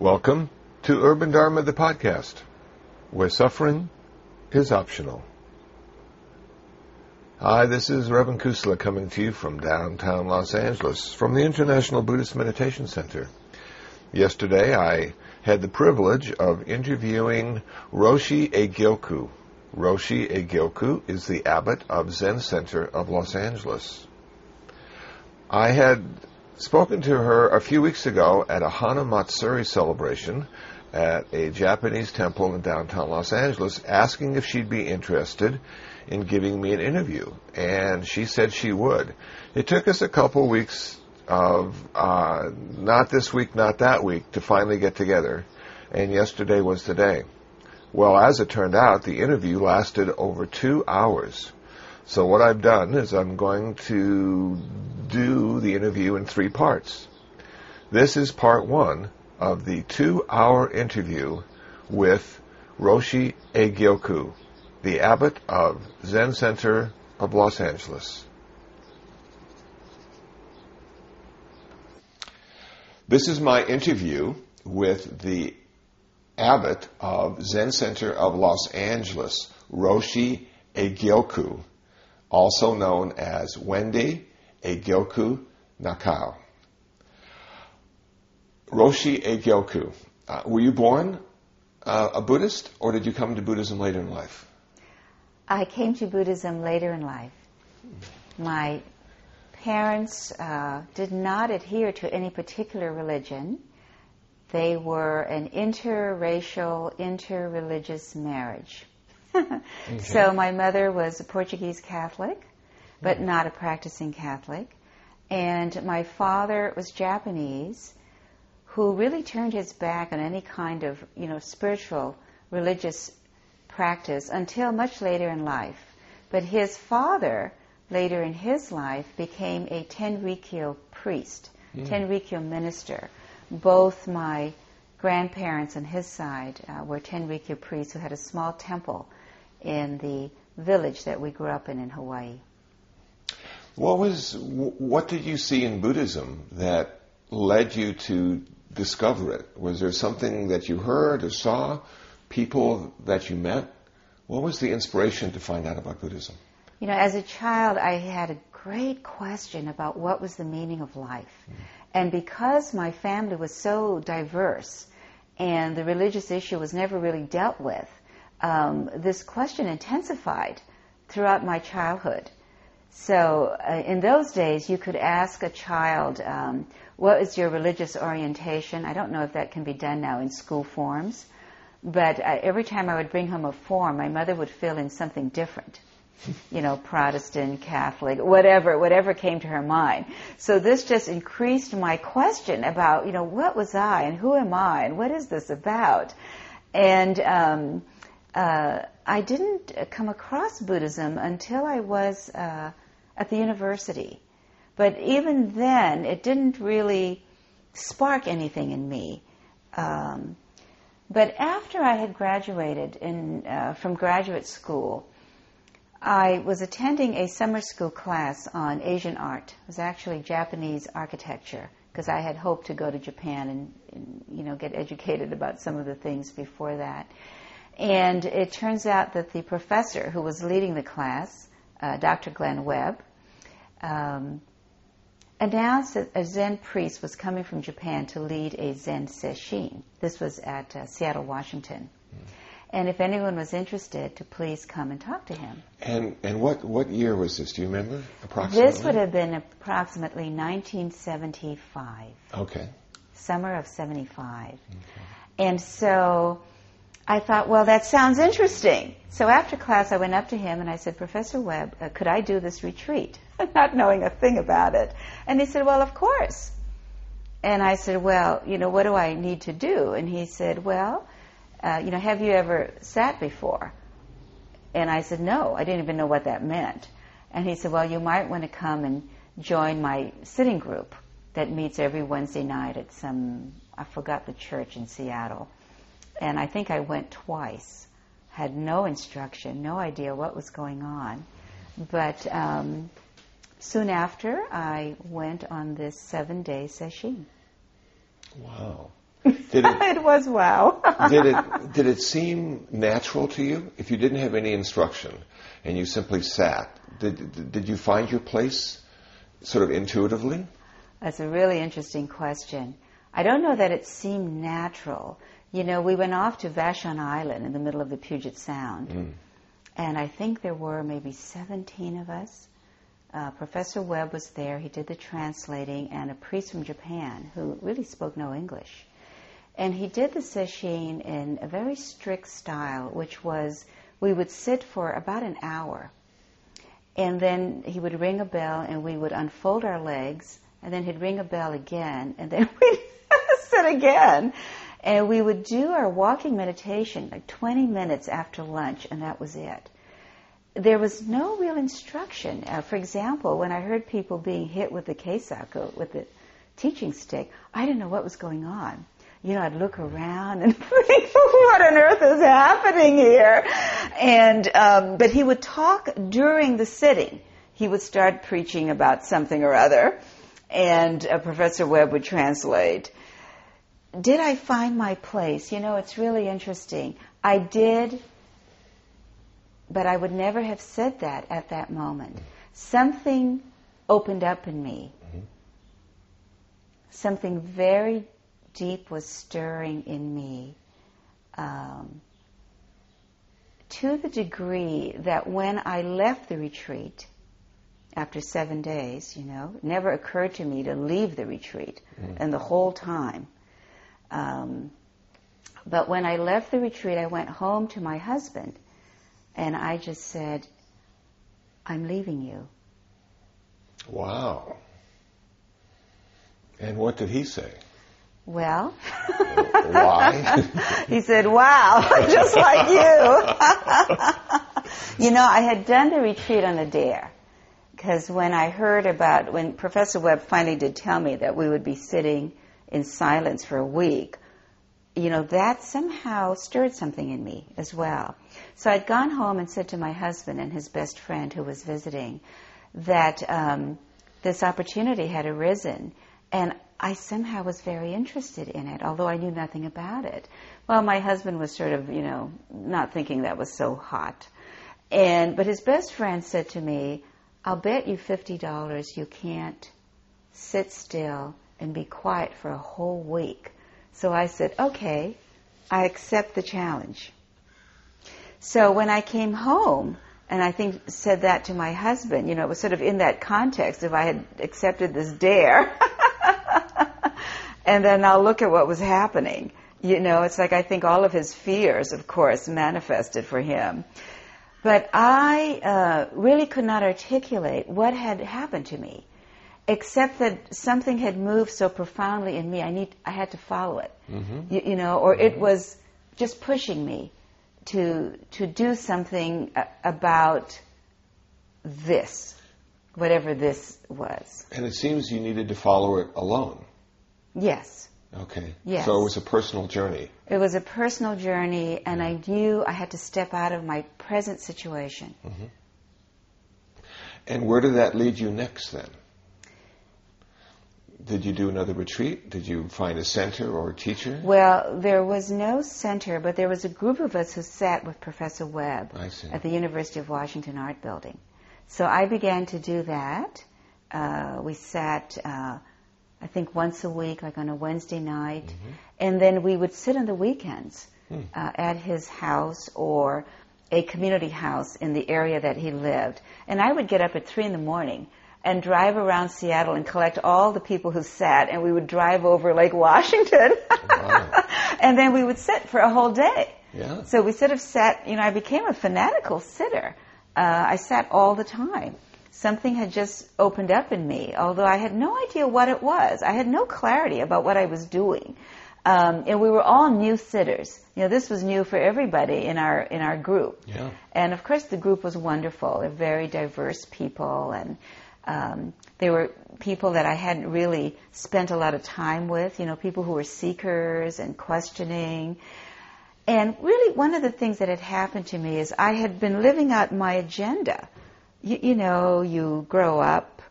Welcome to Urban Dharma, the podcast, where suffering is optional. Hi, this is Reverend Kusala coming to you from downtown Los Angeles, from the International Buddhist Meditation Center. Yesterday, I had the privilege of interviewing Roshi Egyoku. Roshi Egyoku is the abbot of Zen Center of Los Angeles. I had spoken to her a few weeks ago at a Hana Matsuri celebration at a Japanese temple in downtown Los Angeles, asking if she'd be interested in giving me an interview. And she said she would. It took us a couple weeks of uh, not this week, not that week to finally get together. And yesterday was the day. Well, as it turned out, the interview lasted over two hours. So what I've done is I'm going to do the interview in three parts. This is part one of the two-hour interview with Roshi Egyoku, the abbot of Zen Center of Los Angeles. This is my interview with the abbot of Zen Center of Los Angeles, Roshi Egyoku also known as Wendy Egyoku Nakao. Roshi Egyoku, uh, were you born uh, a Buddhist or did you come to Buddhism later in life? I came to Buddhism later in life. My parents uh, did not adhere to any particular religion. They were an interracial, interreligious marriage okay. So my mother was a Portuguese Catholic, but mm not a practicing Catholic. And my father was Japanese, who really turned his back on any kind of, you know, spiritual, religious practice until much later in life. But his father, later in his life, became a Tenrikyo priest, mm. Tenrikyo minister. Both my grandparents on his side uh, were Tenrikyo priests who had a small temple in the village that we grew up in in Hawaii. What was what did you see in Buddhism that led you to discover it? Was there something that you heard or saw, people that you met? What was the inspiration to find out about Buddhism? You know, as a child, I had a great question about what was the meaning of life. Mm. And because my family was so diverse and the religious issue was never really dealt with, um, this question intensified throughout my childhood. So uh, in those days, you could ask a child, um, "What is your religious orientation?" I don't know if that can be done now in school forms, but uh, every time I would bring home a form, my mother would fill in something different. You know, Protestant, Catholic, whatever, whatever came to her mind. So this just increased my question about, you know, what was I and who am I and what is this about? And um, uh, I didn't come across Buddhism until I was uh, at the university. But even then, it didn't really spark anything in me. Um, but after I had graduated in, uh, from graduate school, I was attending a summer school class on Asian art. It was actually Japanese architecture because I had hoped to go to Japan and, and, you know get educated about some of the things before that. And it turns out that the professor who was leading the class, uh, Dr. Glenn Webb, um, announced that a Zen priest was coming from Japan to lead a Zen sesshin. This was at uh, Seattle, Washington. Mm. And if anyone was interested, to please come and talk to him. And and what, what year was this? Do you remember approximately? This would have been approximately 1975. Okay. Summer of 75. Okay. And so I thought, well, that sounds interesting. So after class, I went up to him and I said, Professor Webb, uh, could I do this retreat? Not knowing a thing about it. And he said, well, of course. And I said, well, you know, what do I need to do? And he said, well, uh, you know, have you ever sat before? And I said, no, I didn't even know what that meant. And he said, well, you might want to come and join my sitting group that meets every Wednesday night at some, I forgot the church in Seattle. And I think I went twice. Had no instruction, no idea what was going on. But um, soon after, I went on this seven day sesshin. Wow. Did it, it was wow. did it did it seem natural to you if you didn't have any instruction and you simply sat? Did did you find your place sort of intuitively? That's a really interesting question. I don't know that it seemed natural. You know, we went off to Vashon Island in the middle of the Puget Sound, Mm. and I think there were maybe 17 of us. Uh, Professor Webb was there. He did the translating, and a priest from Japan who really spoke no English. And he did the sesshin in a very strict style, which was we would sit for about an hour. And then he would ring a bell, and we would unfold our legs, and then he'd ring a bell again, and then we'd sit again. And we would do our walking meditation like 20 minutes after lunch, and that was it. There was no real instruction. Uh, for example, when I heard people being hit with the keisaku, with the teaching stick, I didn't know what was going on. You know, I'd look around and think, what on earth is happening here? And, um, but he would talk during the sitting. He would start preaching about something or other, and uh, Professor Webb would translate. Did I find my place? You know, it's really interesting. I did, but I would never have said that at that moment. Something opened up in me. Something very deep was stirring in me. Um, to the degree that when I left the retreat, after seven days, you know, it never occurred to me to leave the retreat, and the whole time. Um, but when I left the retreat, I went home to my husband, and I just said, "I'm leaving you." Wow. And what did he say? Well, Why? he said, "Wow, just like you." you know, I had done the retreat on the dare because when I heard about when Professor Webb finally did tell me that we would be sitting in silence for a week, you know, that somehow stirred something in me as well. So I'd gone home and said to my husband and his best friend who was visiting that um, this opportunity had arisen, and I somehow was very interested in it, although I knew nothing about it. Well, my husband was sort of, you know, not thinking that was so hot. And but his best friend said to me, "I'll bet you fifty dollars you can't sit still and be quiet for a whole week." So I said, "Okay, I accept the challenge." So when I came home, and I think said that to my husband, you know, it was sort of in that context if I had accepted this dare. and then I'll look at what was happening. You know, it's like I think all of his fears, of course, manifested for him. But I uh, really could not articulate what had happened to me, except that something had moved so profoundly in me. I need, I had to follow it. Mm-hmm. You, you know, or it was just pushing me to to do something uh, about this, whatever this was. and it seems you needed to follow it alone. Yes. Okay. Yes. So it was a personal journey. It was a personal journey, and I knew I had to step out of my present situation. Mm-hmm. And where did that lead you next then? Did you do another retreat? Did you find a center or a teacher? Well, there was no center, but there was a group of us who sat with Professor Webb at the University of Washington Art Building. So I began to do that. Uh, we sat, uh, I think, once a week, like on a Wednesday night, and then we would sit on the weekends uh, at his house or a community house in the area that he lived. And I would get up at three in the morning and drive around Seattle and collect all the people who sat, and we would drive over Lake Washington, Wow. and then we would sit for a whole day. Yeah. So we sort of sat, you know, I became a fanatical sitter. Uh, I sat all the time. Something had just opened up in me, although I had no idea what it was. I had no clarity about what I was doing. Um, and we were all new sitters. You know, this was new for everybody in our in our group. Yeah. And of course, the group was wonderful. They're very diverse people, and um, they were people that I hadn't really spent a lot of time with. You know, people who were seekers and questioning. And really, one of the things that had happened to me is I had been living out my agenda. You, you know, you grow up,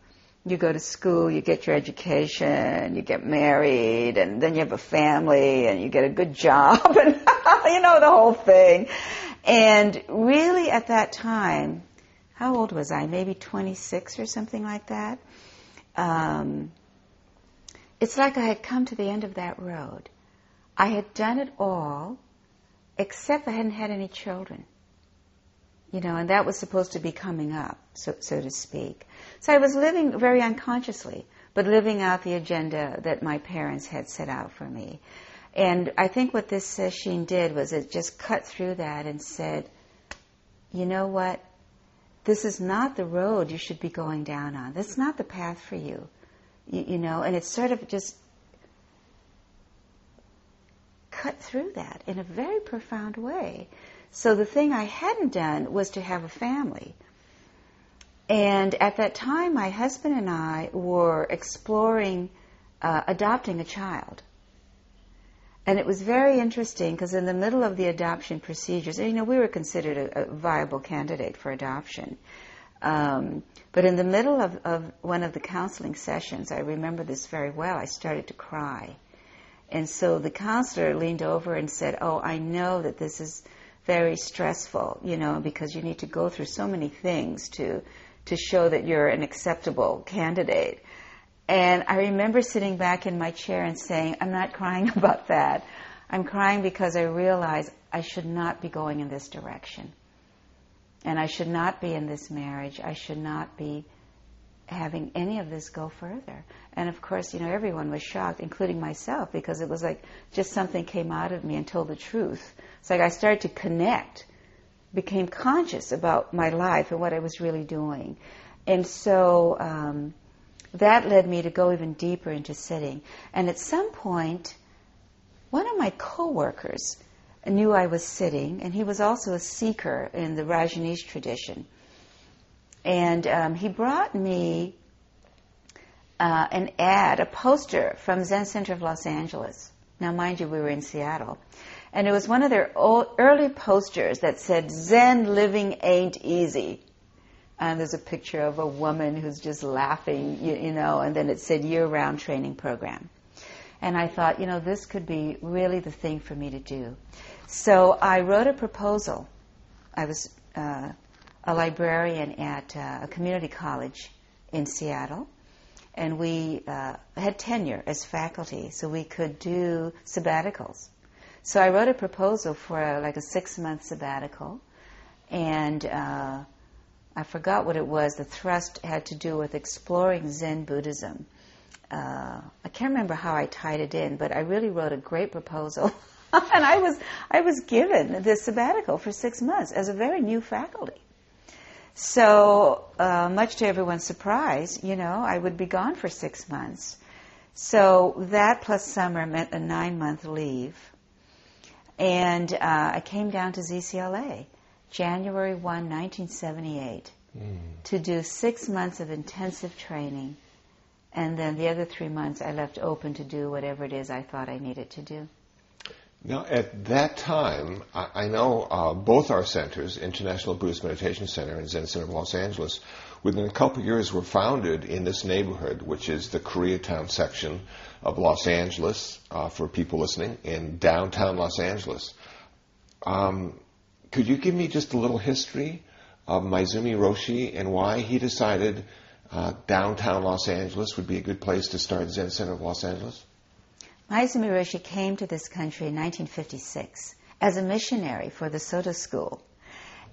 you go to school, you get your education, you get married, and then you have a family, and you get a good job, and you know the whole thing. And really, at that time, how old was I? Maybe 26 or something like that. Um, it's like I had come to the end of that road. I had done it all, except I hadn't had any children. You know, and that was supposed to be coming up, so, so to speak. So I was living very unconsciously, but living out the agenda that my parents had set out for me. And I think what this session did was it just cut through that and said, you know what? This is not the road you should be going down on. That's not the path for you. You, you know, and it's sort of just cut through that in a very profound way. So the thing I hadn't done was to have a family. And at that time, my husband and I were exploring uh, adopting a child. And it was very interesting because in the middle of the adoption procedures, you know, we were considered a, a viable candidate for adoption. Um, but in the middle of, of one of the counseling sessions, I remember this very well, I started to cry. And so the counselor leaned over and said, Oh, I know that this is very stressful, you know, because you need to go through so many things to, to show that you're an acceptable candidate. And I remember sitting back in my chair and saying, I'm not crying about that. I'm crying because I realize I should not be going in this direction. And I should not be in this marriage. I should not be having any of this go further. And of course, you know, everyone was shocked, including myself, because it was like just something came out of me and told the truth. It's like I started to connect, became conscious about my life and what I was really doing. And so, um, that led me to go even deeper into sitting. And at some point, one of my coworkers knew I was sitting, and he was also a seeker in the Rajneesh tradition. And um, he brought me uh, an ad, a poster from Zen Center of Los Angeles. Now, mind you, we were in Seattle. And it was one of their old, early posters that said, Zen living ain't easy and there's a picture of a woman who's just laughing, you, you know, and then it said year-round training program. And I thought, you know, this could be really the thing for me to do. So I wrote a proposal. I was uh, a librarian at uh, a community college in Seattle, and we uh, had tenure as faculty, so we could do sabbaticals. So I wrote a proposal for a, like a six-month sabbatical, and uh, I forgot what it was. The thrust had to do with exploring Zen Buddhism. Uh, I can't remember how I tied it in, but I really wrote a great proposal. and I was, I was given this sabbatical for six months as a very new faculty. So, uh, much to everyone's surprise, you know, I would be gone for six months. So that plus summer meant a nine month leave. And uh, I came down to ZCLA January 1, 1978, mm. to do six months of intensive training. And then the other three months I left open to do whatever it is I thought I needed to do. Now, at that time, I, I know uh, both our centers, International Buddhist Meditation Center and Zen Center of Los Angeles, within a couple of years were founded in this neighborhood, which is the Koreatown section of Los Angeles, uh, for people listening, in downtown Los Angeles. Um, could you give me just a little history of Maezumi Roshi and why he decided uh, downtown Los Angeles would be a good place to start Zen Center of Los Angeles? Maezumi Roshi came to this country in 1956 as a missionary for the Soto School.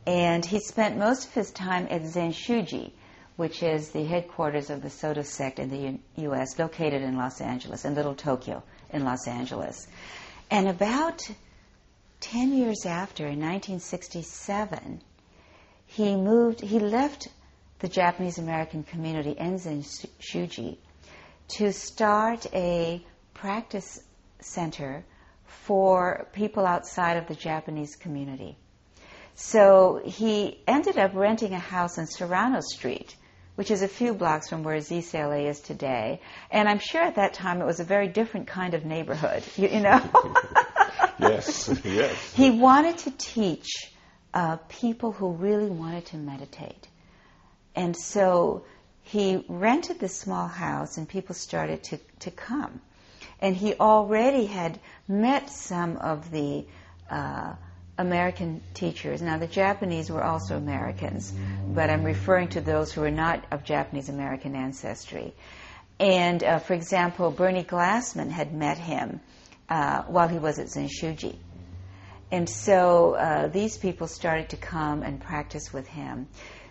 And he spent most of his time at Zenshuji, which is the headquarters of the Soto sect in the U- U.S., located in Los Angeles, in Little Tokyo in Los Angeles. And about Ten years after, in 1967, he moved, he left the Japanese American community, in Zenshuji, to start a practice center for people outside of the Japanese community. So he ended up renting a house on Serrano Street, which is a few blocks from where ZCLA is today. And I'm sure at that time it was a very different kind of neighborhood, you, you know. yes, yes. He wanted to teach uh, people who really wanted to meditate. And so he rented this small house and people started to, to come. And he already had met some of the uh, American teachers. Now, the Japanese were also Americans, but I'm referring to those who were not of Japanese American ancestry. And, uh, for example, Bernie Glassman had met him uh, while he was at Zenshuji. And so uh, these people started to come and practice with him.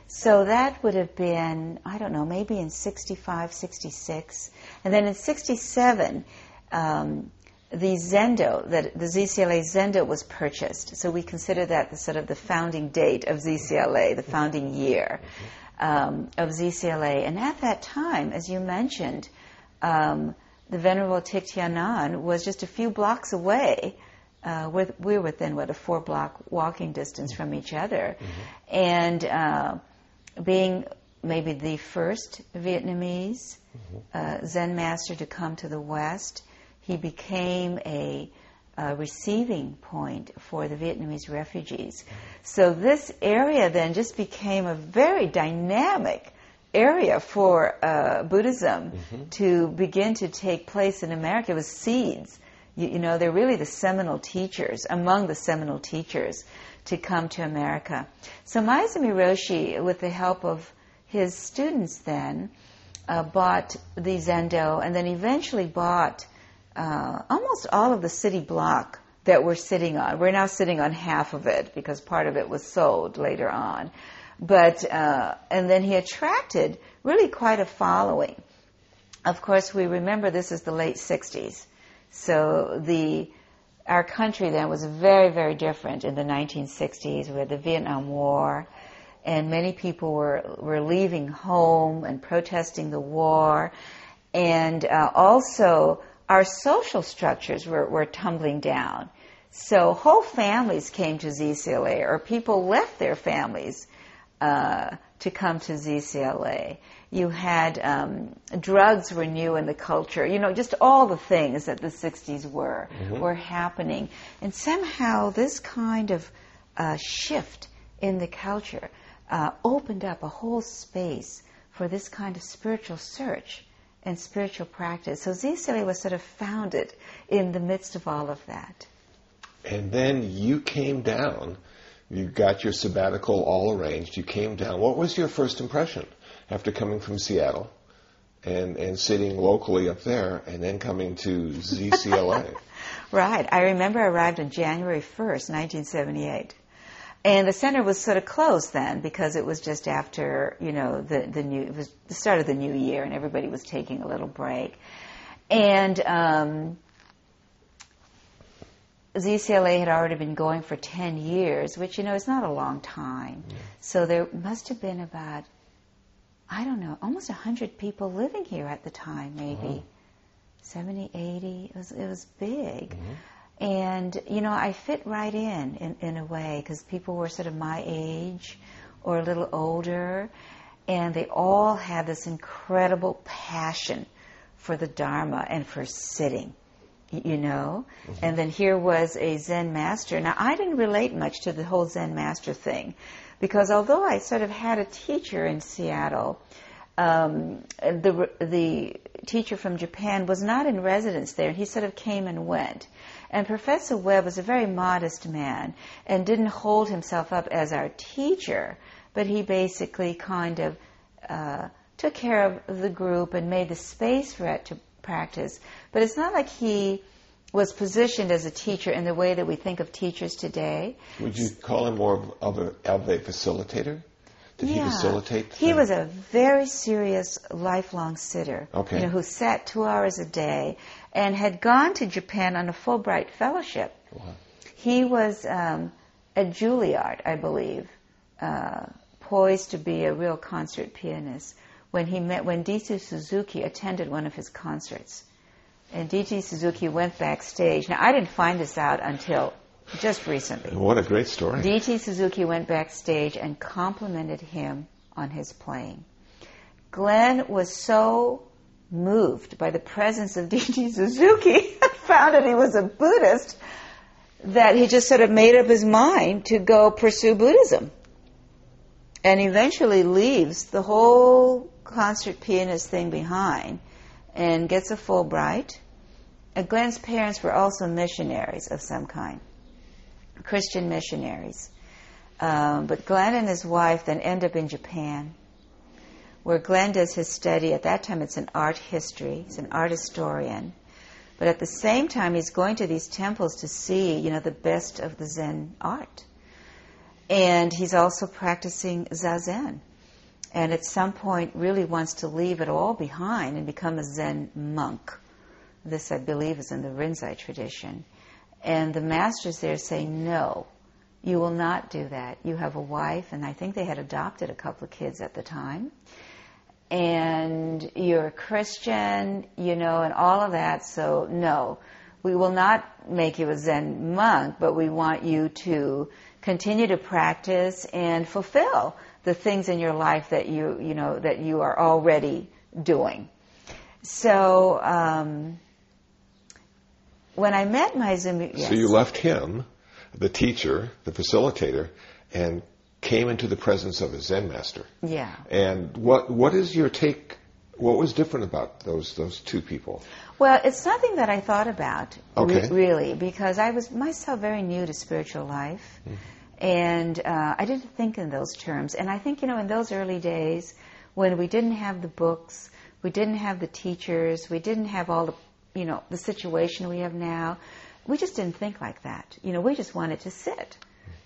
So that would have been, I don't know, maybe in 65, 66. And then in 67, um, the Zendo, that the ZCLA Zendo was purchased. So we consider that the sort of the founding date of ZCLA, the founding year um, of ZCLA. And at that time, as you mentioned, um, the Venerable Thich Thien-An was just a few blocks away. Uh, we're, we're, within what a four block walking distance from each other, mm-hmm. and uh, being maybe the first Vietnamese mm-hmm. uh, Zen master to come to the West, he became a, a, receiving point for the Vietnamese refugees. So this area then just became a very dynamic area for uh, Buddhism mm-hmm. to begin to take place in America. It was seeds. You, you know, they're really the seminal teachers, among the seminal teachers to come to America. So Maezumi Roshi, with the help of his students then, uh, bought the Zendo and then eventually bought uh, almost all of the city block that we're sitting on. We're now sitting on half of it because part of it was sold later on. But, uh, and then he attracted really quite a following. Of course, we remember this is the late 60s. So the our country then was very, very different in the 1960s. We had the Vietnam War, and many people were, were leaving home and protesting the war. And uh, also, our social structures were, were tumbling down. So whole families came to ZCLA, or people left their families uh, to come to ZCLA you had um, drugs were new in the culture. You know, just all the things that the '60s were mm-hmm. were happening, and somehow this kind of uh, shift in the culture uh, opened up a whole space for this kind of spiritual search and spiritual practice. So ZCLA was sort of founded in the midst of all of that. And then you came down. You got your sabbatical all arranged. You came down. What was your first impression? after coming from Seattle and, and sitting locally up there and then coming to ZCLA. right. I remember I arrived on January 1st, 1978. And the center was sort of closed then because it was just after, you know, the, the new, it was the start of the new year and everybody was taking a little break. And, um, ZCLA had already been going for 10 years, which, you know, is not a long time. Yeah. So there must have been about I don't know, almost 100 people living here at the time, maybe. Mm-hmm. 70, 80. It was, it was big. Mm-hmm. And, you know, I fit right in, in, in a way, because people were sort of my age or a little older, and they all had this incredible passion for the Dharma and for sitting you know. Mm-hmm. And then here was a Zen master. Now, I didn't relate much to the whole Zen master thing because although I sort of had a teacher in Seattle, um, the the teacher from Japan was not in residence there, he sort of came and went. And Professor Webb was a very modest man and didn't hold himself up as our teacher, but he basically kind of uh, took care of the group and made the space for it to practice. But it's not like he was positioned as a teacher in the way that we think of teachers today. Would you call him more of a, of a facilitator? Did yeah. he facilitate? He was a very serious, lifelong sitter. Okay. You know, who sat two hours a day and had gone to Japan on a Fulbright fellowship. Wow. He was um, at Juilliard, I believe, uh, poised to be a real concert pianist when he met when D.T. Suzuki attended one of his concerts and D.T. Suzuki went backstage. Now, I didn't find this out until just recently. What a great story. D.T. Suzuki went backstage and complimented him on his playing. Glenn was so moved by the presence of D.T. Suzuki, found that he was a Buddhist, that he just sort of made up his mind to go pursue Buddhism. and eventually leaves the whole concert pianist thing behind and gets a Fulbright. And Glenn's parents were also missionaries of some kind, Christian missionaries. Um, but Glenn and his wife then end up in Japan, where Glenn does his study. At that time, it's an art history. He's an art historian. But at the same time, he's going to these temples to see, you know, the best of the Zen art. And he's also practicing Zazen. And at some point, really wants to leave it all behind and become a Zen monk. This, I believe, is in the Rinzai tradition. And the masters there say, no, you will not do that. You have a wife, and I think they had adopted a couple of kids at the time. And you're a Christian, you know, and all of that. So, no, we will not make you a Zen monk, but we want you to continue to practice and fulfill the things in your life that you you know that you are already doing. So um, when I met Maezumi, yes. so you left him, the teacher, the facilitator, and came into the presence of a Zen master. Yeah. And what what is your take? What was different about those those two people? Well, it's something that I thought about okay. re- really because I was myself very new to spiritual life. Mm. And uh, I didn't think in those terms. And I think, you know, in those early days when we didn't have the books, we didn't have the teachers, we didn't have all the, you know, the situation we have now, we just didn't think like that. You know, we just wanted to sit.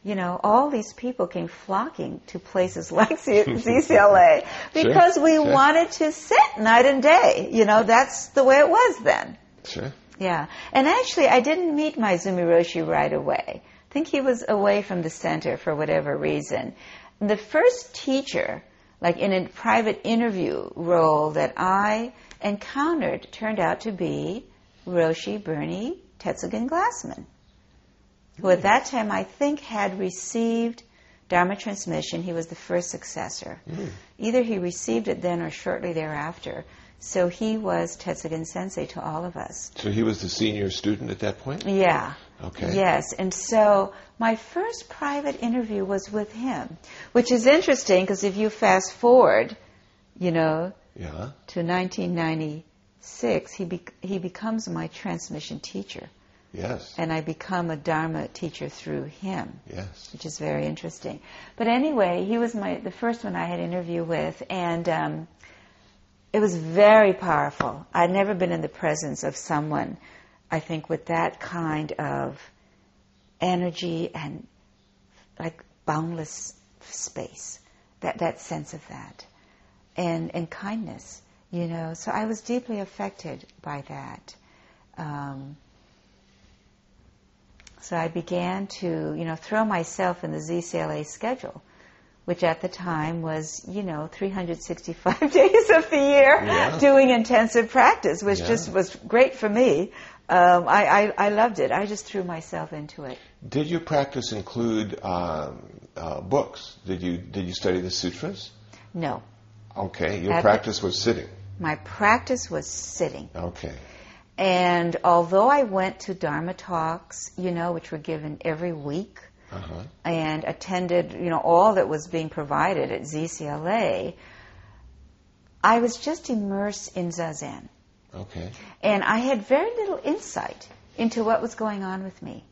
You know, all these people came flocking to places like ZCLA because sure, we sure. wanted to sit night and day. You know, that's the way it was then. Sure. Yeah. And actually, I didn't meet my Roshi right away think he was away from the center for whatever reason. The first teacher, like in a private interview role that I encountered, turned out to be Roshi Bernie Tetsugen Glassman, who at that time I think had received Dharma transmission. He was the first successor. Mm. Either he received it then or shortly thereafter. So he was Tetsugen Sensei to all of us. So he was the senior student at that point? Yeah. Okay. Yes. And so my first private interview was with him, which is interesting because if you fast forward, you know, yeah. to 1996, he, be- he becomes my transmission teacher. Yes. And I become a Dharma teacher through him. Yes. Which is very interesting. But anyway, he was my the first one I had interview with, and um, it was very powerful. I'd never been in the presence of someone, I think, with that kind of energy and like boundless space. That that sense of that, and and kindness, you know. So I was deeply affected by that. Um, so I began to, you know, throw myself in the ZCLA schedule which at the time was, you know, 365 days of the year yeah. doing intensive practice, which yeah. just was great for me. Um, I, I, I, loved it. I just threw myself into it. Did your practice include um, uh, books? Did you did you study the sutras? No. Okay, your at practice the, was sitting. My practice was sitting. Okay. And although I went to Dharma talks, you know, which were given every week, uh-huh. and attended, you know, all that was being provided at ZCLA, I was just immersed in Zazen. Okay. And I had very little insight into what was going on with me.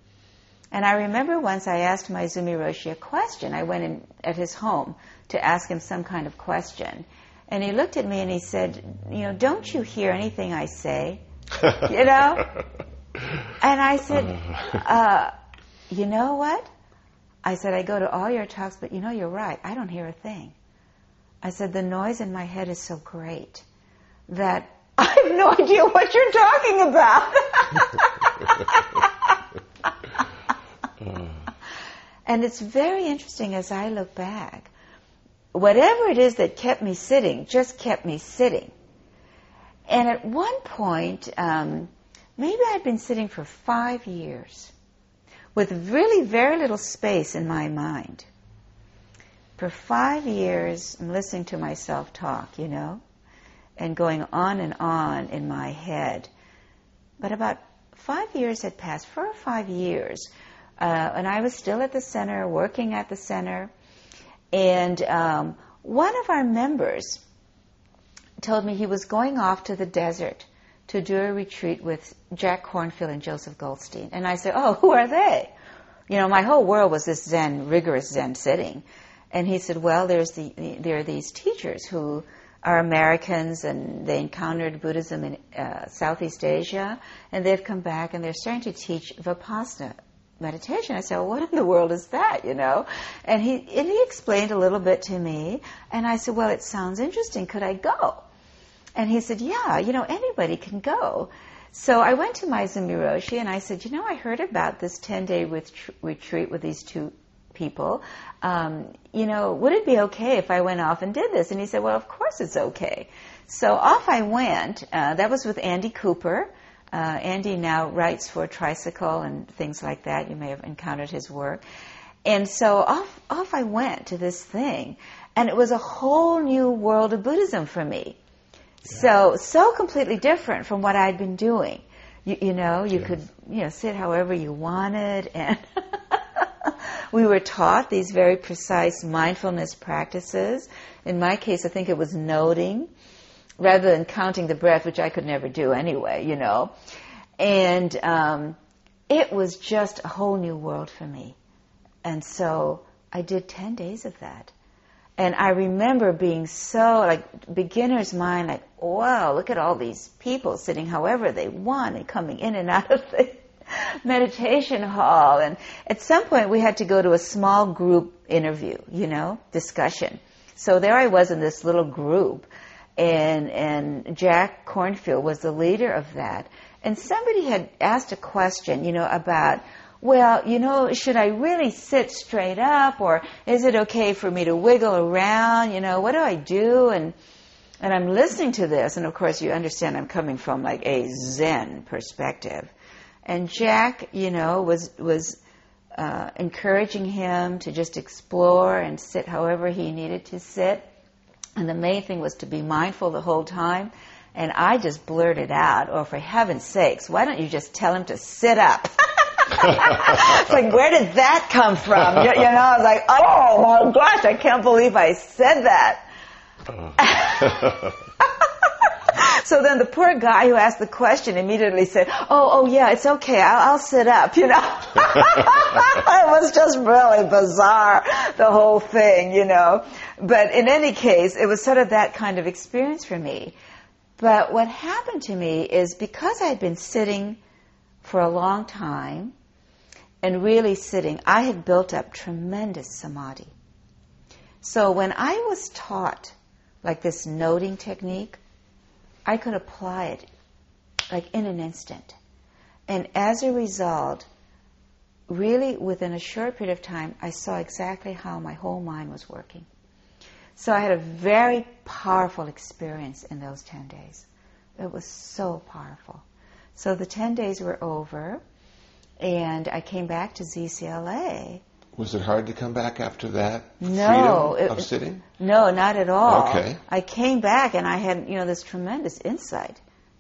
And I remember once I asked Maezumi Roshi a question. I went in at his home to ask him some kind of question. And he looked at me and he said, You know, don't you hear anything I say? you know? And I said, uh, You know what? I said, I go to all your talks, but you know, you're right. I don't hear a thing. I said, the noise in my head is so great that I have no idea what you're talking about. and it's very interesting as I look back. Whatever it is that kept me sitting just kept me sitting. And at one point, um, maybe I'd been sitting for five years with really very little space in my mind. For five years, I'm listening to myself talk, you know, and going on and on in my head. But about five years had passed, four or five years, uh, and I was still at the center, working at the center, And um, one of our members told me he was going off to the desert to do a retreat with Jack Kornfield and Joseph Goldstein. And I said, Oh, who are they? You know, my whole world was this Zen, rigorous Zen sitting. And he said, Well, there's the, there are these teachers who are Americans and they encountered Buddhism in uh, Southeast Asia and they've come back and they're starting to teach Vipassana meditation. I said, well, what in the world is that, you know? And he, and he explained a little bit to me and I said, well, it sounds interesting. Could I go? And he said, yeah, you know, anybody can go. So I went to Maezumi Roshi and I said, you know, I heard about this 10 day retreat with these two people. Um, you know, would it be okay if I went off and did this? And he said, well, of course it's okay. So off I went. Uh, that was with Andy Cooper. Uh, Andy now writes for Tricycle and things like that. You may have encountered his work. And so off, off I went to this thing. And it was a whole new world of Buddhism for me. So, so completely different from what I'd been doing. You, you know, you yes. could, you know, sit however you wanted and we were taught these very precise mindfulness practices. In my case, I think it was noting rather than counting the breath, which I could never do anyway, you know. And um, it was just a whole new world for me. And so I did 10 days of that. And I remember being so, like, beginner's mind, like, wow, look at all these people sitting however they want and coming in and out of the meditation hall. And at some point we had to go to a small group interview, you know, discussion. So there I was in this little group and, and Jack Kornfield was the leader of that. And somebody had asked a question, you know, about well, you know, should I really sit straight up or is it okay for me to wiggle around? You know, what do I do? And, and I'm listening to this and of course you understand I'm coming from like a Zen perspective. And Jack, you know, was, was, uh, encouraging him to just explore and sit however he needed to sit. And the main thing was to be mindful the whole time. And I just blurted out, oh, for heaven's sakes, why don't you just tell him to sit up? it's like, where did that come from? You, you, know, I was like, oh my gosh, I can't believe I said that. so then the poor guy who asked the question immediately said, oh, oh yeah, it's okay, I'll, I'll sit up, you know. it was just really bizarre, the whole thing, you know. But in any case, it was sort of that kind of experience for me. But what happened to me is because I had been sitting for a long time, and really sitting, I had built up tremendous samadhi. So when I was taught like this noting technique, I could apply it like in an instant. And as a result, really within a short period of time, I saw exactly how my whole mind was working. So I had a very powerful experience in those 10 days. It was so powerful. So the 10 days were over and I came back to ZCLA. Was it hard to come back after that? No, freedom it, of sitting. No, not at all. Okay. I came back and I had you know this tremendous insight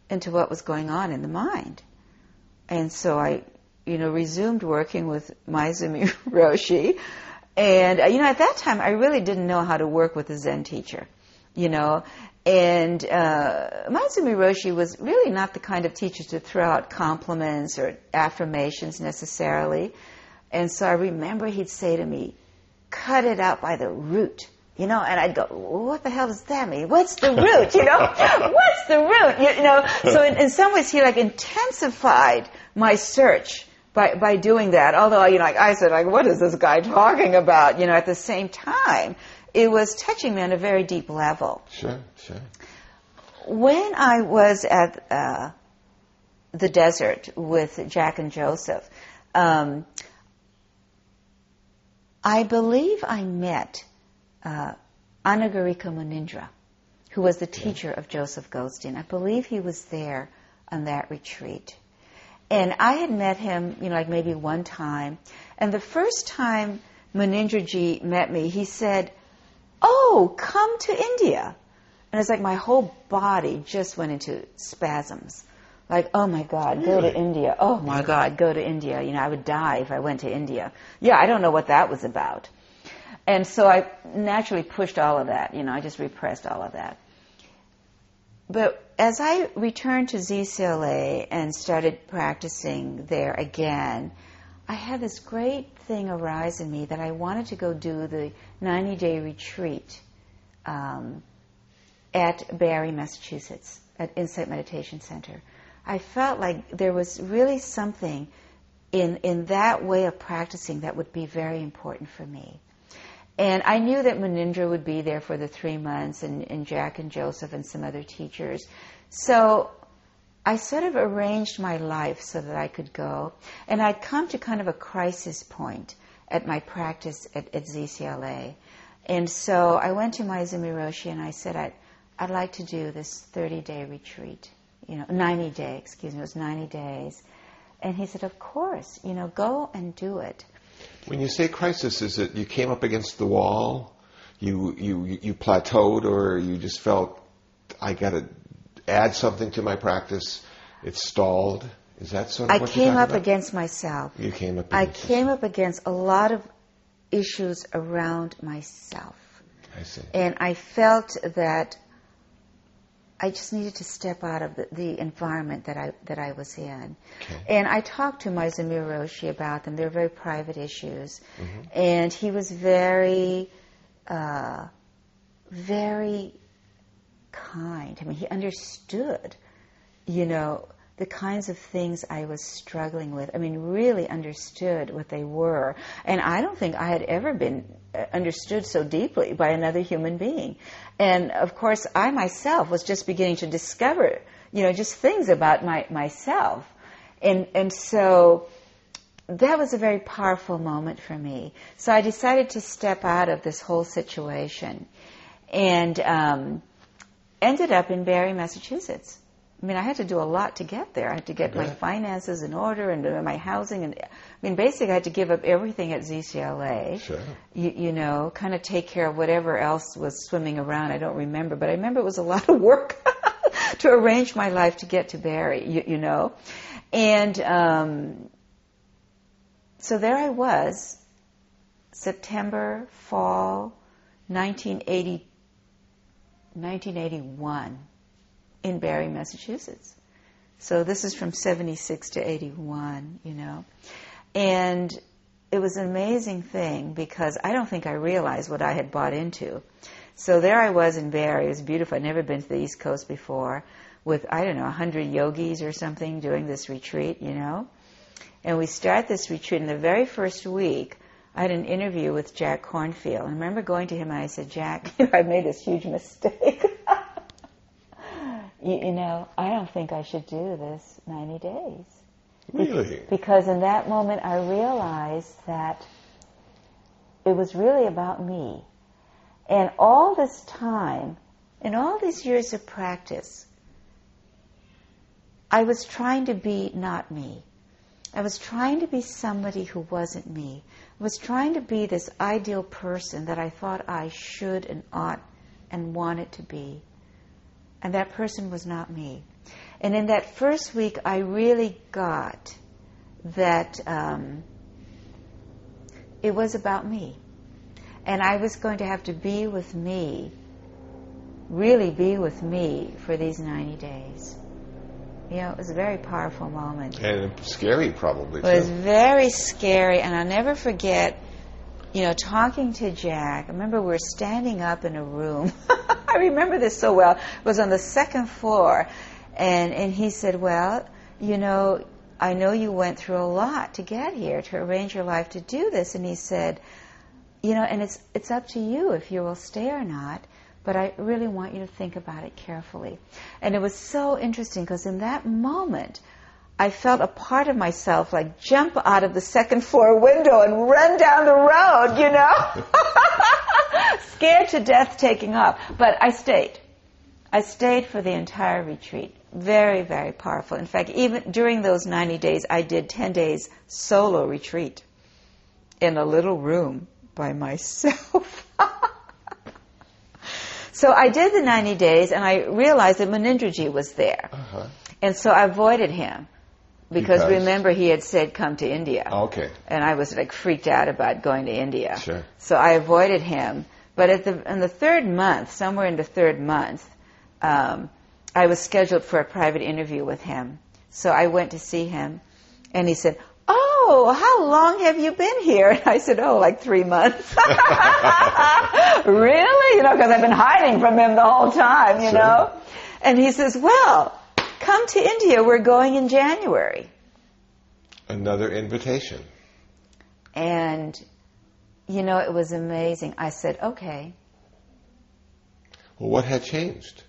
into what was going on in the mind, and so I you know resumed working with Maezumi Roshi, and uh, you know at that time I really didn't know how to work with a Zen teacher, you know, and uh, Maezumi Roshi was really not the kind of teacher to throw out compliments or affirmations necessarily. And so I remember he'd say to me, cut it out by the root. You know, and I'd go, what the hell does that mean? What's the root? You know, what's the root? You, you know, so in, in some ways he like intensified my search by, by doing that. Although, you know, like I said, like, what is this guy talking about? You know, at the same time, it was touching me on a very deep level. Sure, sure. When I was at uh, the desert with Jack and Joseph, um, I believe I met uh, Anagarika Munindra, who was the teacher yeah. of Joseph Goldstein. I believe he was there on that retreat. And I had met him, you know, like maybe one time. And the first time Munindraji met me, he said, oh, come to India. And it's like my whole body just went into spasms. Like, oh my God, go to India. Oh my God, go to India. You know, I would die if I went to India. Yeah, I don't know what that was about. And so I naturally pushed all of that, you know, I just repressed all of that. But as I returned to ZCLA and started practicing there again, I had this great thing arise in me that I wanted to go do the 90 day retreat um, at Barre, Massachusetts, at Insight Meditation Center. I felt like there was really something in, in that way of practicing that would be very important for me. And I knew that Munindra would be there for the three months, and, and Jack and Joseph and some other teachers. So I sort of arranged my life so that I could go. And I'd come to kind of a crisis point at my practice at, at ZCLA. And so I went to Maezumi Roshi and I said, I'd, I'd like to do this 30 day retreat, you know, 90 day, excuse me, it was 90 days. And he said, Of course, you know, go and do it. When you say crisis, is it you came up against the wall, you you you plateaued, or you just felt I got to add something to my practice? It stalled. Is that sort of I what came up about? against myself. You came up. I came up against a lot of issues around myself. I see. And I felt that I just needed to step out of the, the environment that I that I was in. Okay. And I talked to Maezumi Roshi about them. They're very private issues. Mhm. And he was very, uh, very kind. I mean, he understood, you know, the kinds of things I was struggling with. I mean, really understood what they were. And I don't think I had ever been uh, understood so deeply by another human being. And of course, I myself was just beginning to discover, you know, just things about my, myself. And, and so that was a very powerful moment for me. So I decided to step out of this whole situation and um, ended up in Barre, Massachusetts. I mean, I had to do a lot to get there. I had to get my finances in order and uh, my housing, and I mean, basically, I had to give up everything at ZCLA. Sure. You, you know, kind of take care of whatever else was swimming around. I don't remember, but I remember it was a lot of work to arrange my life to get to Barre. You, you know, and um, so there I was, September, fall, 1980, 1981 in Barre, Massachusetts. So this is from 76 to 81, you know. And it was an amazing thing because I don't think I realized what I had bought into. So there I was in Barre. It was beautiful. I'd never been to the East Coast before with, I don't know, 100 yogis or something doing this retreat, you know. And we start this retreat in the very first week. I had an interview with Jack Kornfield. And I remember going to him and I said, Jack, I made this huge mistake. you, you know, I don't think I should do this 90 days. Really? Because in that moment I realized that it was really about me. And all this time, in all these years of practice, I was trying to be not me. I was trying to be somebody who wasn't me. I was trying to be this ideal person that I thought I should and ought and wanted to be. And that person was not me. And in that first week, I really got that um, it was about me. And I was going to have to be with me, really be with me for these 90 days. You know, it was a very powerful moment. And scary, probably It was very scary, and I'll never forget, you know, talking to Jack. I remember we were standing up in a room. I remember this so well. It was on the second floor, and and he said, "Well, you know, I know you went through a lot to get here, to arrange your life to do this." And he said, "You know, and it's it's up to you if you will stay or not." But I really want you to think about it carefully. And it was so interesting because in that moment, I felt a part of myself like jump out of the second floor window and run down the road, you know? Scared to death taking off. But I stayed. I stayed for the entire retreat. Very, very powerful. In fact, even during those 90 days, I did 10 days solo retreat in a little room by myself. so I did the 90 days and I realized that Munindraji was there. Uh-huh. And so I avoided him because, Because? remember he had said come to India. Okay. and I was like freaked out about going to India. Sure. So I avoided him. But at the in the third month, somewhere in the third month, um, I was scheduled for a private interview with him. So I went to see him, and he said, "Oh, how long have you been here?" And I said, "Oh, like three months." really? You know, because I've been hiding from him the whole time. You Sure. know. And he says, "Well, come to India. We're going in January." Another invitation. And, you know, it was amazing. I said, okay, Well, what had changed?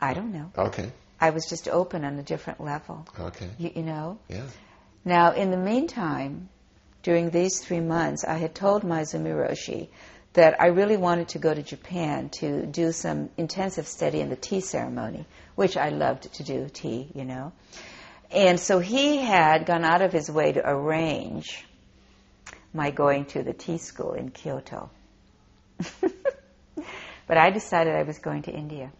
I don't know. Okay. I was just open on a different level, Okay. you, you know. Yeah. Now, in the meantime, during these three months, I had told Maezumi Roshi that I really wanted to go to Japan to do some intensive study in the tea ceremony, which I loved to do tea, you know. And so he had gone out of his way to arrange my going to the tea school in Kyoto. but I decided I was going to India.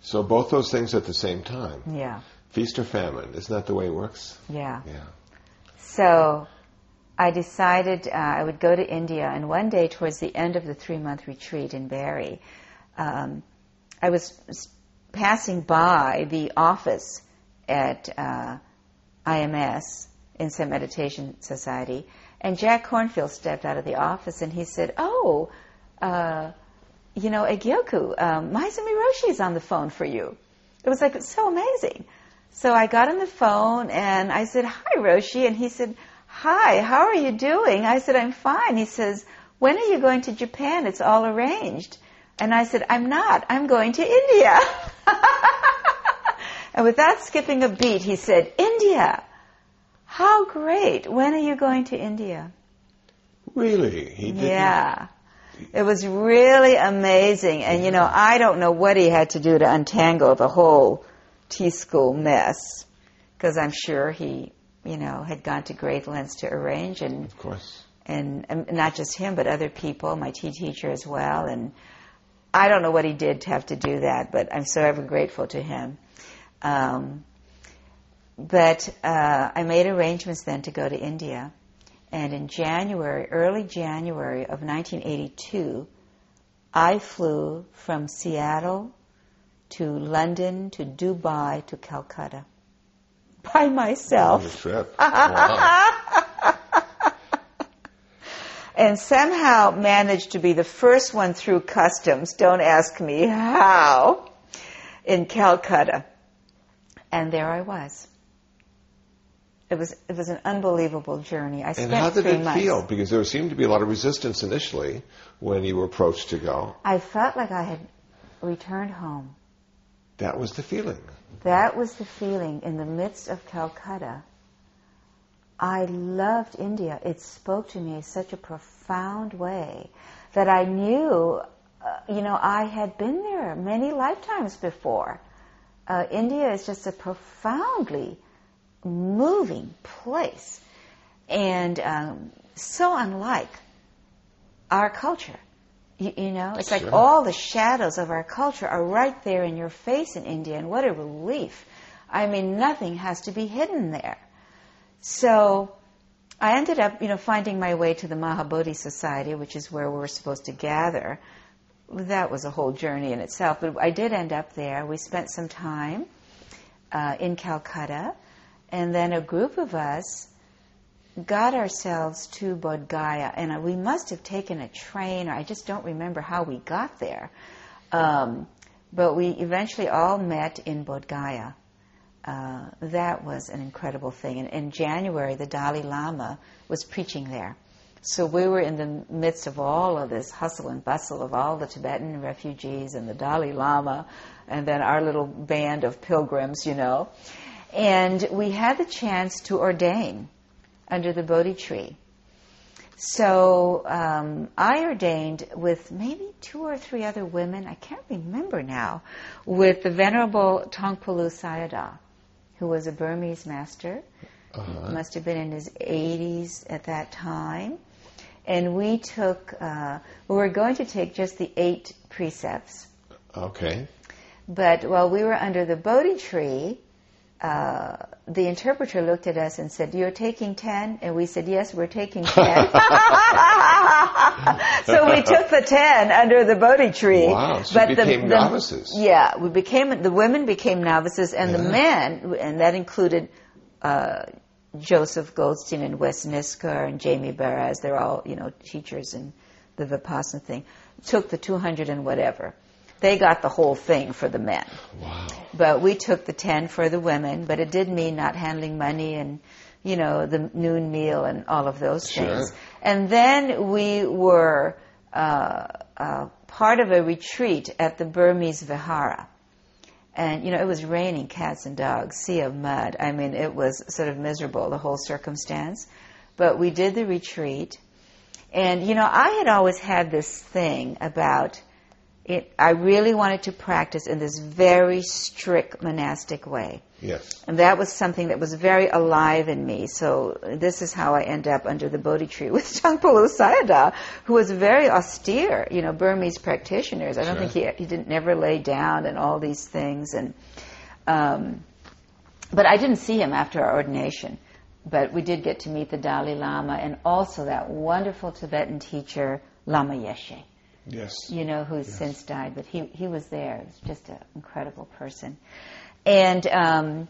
So both those things at the same time. Yeah, Feast or famine. Isn't that the way it works? yeah. Yeah. So I decided uh, I would go to India, and one day towards the end of the three month retreat in Barre, um, I was passing by the office at uh, IMS, Insight Meditation Society, and Jack Kornfield stepped out of the office and he said, Oh, uh, you know, Egyoku, um, Maezumi Roshi is on the phone for you. It was like so amazing. So I got on the phone and I said, Hi, Roshi. And he said, Hi, how are you doing? I said, I'm fine. He says, When are you going to Japan? It's all arranged. And I said, I'm not. I'm going to India. and without skipping a beat, he said, India. How great. When are you going to India? Really? He didn't. Yeah. It was really amazing. And, you know, I don't know what he had to do to untangle the whole tea school mess. Because I'm sure he, you know, had gone to great lengths to arrange and, Of course. and, and not just him, but other people, my tea teacher as well. And I don't know what he did to have to do that, but I'm so ever grateful to him. Um, but uh, I made arrangements then to go to India. And in January, early January of 1982, I flew from Seattle to London to Dubai to Calcutta by On myself. the trip. Wow. and somehow managed to be the first one through customs. Don't ask me how. In Calcutta, and there I was. It was it was an unbelievable journey. I spent And how did three it months. feel? Because there seemed to be a lot of resistance initially when you were approached to go. I felt like I had returned home. That was the feeling. That was the feeling in the midst of Calcutta. I loved India. It spoke to me in such a profound way that I knew, uh, you know, I had been there many lifetimes before. Uh, India is just a profoundly moving place and um, so unlike our culture. You, you know, it's like all the shadows of our culture are right there in your face in India, and what a relief. I mean, nothing has to be hidden there. So I ended up, you know, finding my way to the Mahabodhi Society, which is where we were supposed to gather. That was a whole journey in itself, but I did end up there. We spent some time uh, in Calcutta, and then a group of us got ourselves to Bodh Gaya, and we must have taken a train, or I just don't remember how we got there. Um, but we eventually all met in Bodh Gaya. Uh, that was an incredible thing. And in January, the Dalai Lama was preaching there. So we were in the midst of all of this hustle and bustle of all the Tibetan refugees and the Dalai Lama, and then our little band of pilgrims, you know. And we had the chance to ordain under the Bodhi tree. So um, I ordained with maybe two or three other women, I can't remember now, with the Venerable Taungpulu Sayadaw, who was a Burmese master, Uh-huh. must have been in his 80s at that time. And we took, uh, we were going to take just the eight precepts. Okay. But while we were under the Bodhi tree, uh, the interpreter looked at us and said, "You're taking 10?" And we said, "Yes, we're taking 10." so we took the 10 under the Bodhi tree. Wow, so you became the, novices. Yeah, we became the women became novices, and the men, and that included uh, Joseph Goldstein and Wes Nisker and Jamie Baraz. They're all you know teachers in the Vipassana thing. Took the 200 and whatever. They got the whole thing for the men. Wow. But we took the 10 for the women, but it did mean not handling money and, you know, the noon meal and all of those Sure. things. And then we were uh, uh, part of a retreat at the Burmese Vihara. And, you know, it was raining cats and dogs, sea of mud. I mean, it was sort of miserable, the whole circumstance. But we did the retreat. And, you know, I had always had this thing about it. I really wanted to practice in this very strict monastic way. Yes. And that was something that was very alive in me. So this is how I end up under the Bodhi tree with Taungpulu Sayadaw, who was very austere, you know, Burmese practitioners. I don't Sure. think he, he didn't never lay down and all these things. And, um, but I didn't see him after our ordination. But we did get to meet the Dalai Lama and also that wonderful Tibetan teacher, Lama Yeshe Yes. you know, who's since died, but he, he was there. He was just an incredible person. And um,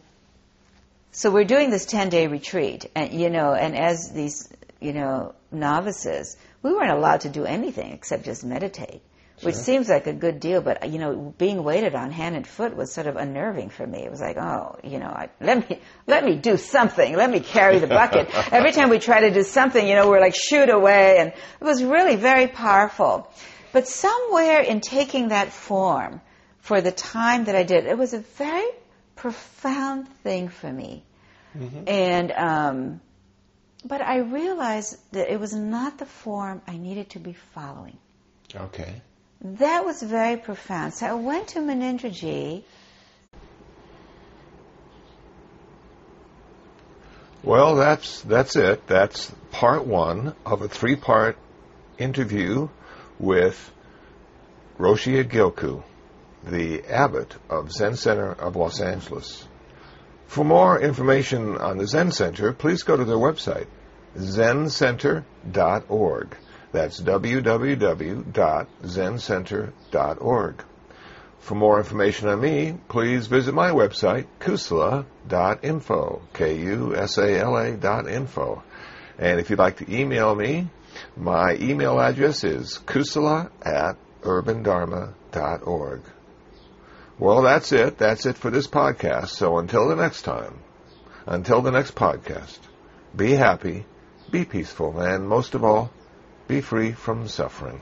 so we're doing this 10 day retreat, and, you know, and as these, you know, novices, we weren't allowed to do anything except just meditate, which Sure. seems like a good deal, but, you know, being waited on hand and foot was sort of unnerving for me. It was like, oh, you know, I, let me, let me do something. Let me carry the bucket. Every time we try to do something, you know, we're like, shoot away. And it was really very powerful. But somewhere in taking that form for the time that I did, it was a very profound thing for me. And, um, but I realized that it was not the form I needed to be following. Okay. That was very profound. So I went to Munindraji. Well, that's that's it. That's part one of a three-part interview with Roshi Egyoku, the abbot of Zen Center of Los Angeles. For more information on the Zen Center, please go to their website, zencenter.org. That's www.zencenter.org. For more information on me, please visit my website, kusala.info, K-U-S-A-L-A dot info. And if you'd like to email me, my email address is kusala at urbandharma.org. Well, that's it. That's it for this podcast. So until the next time, until the next podcast, be happy, be peaceful, and most of all, be free from suffering.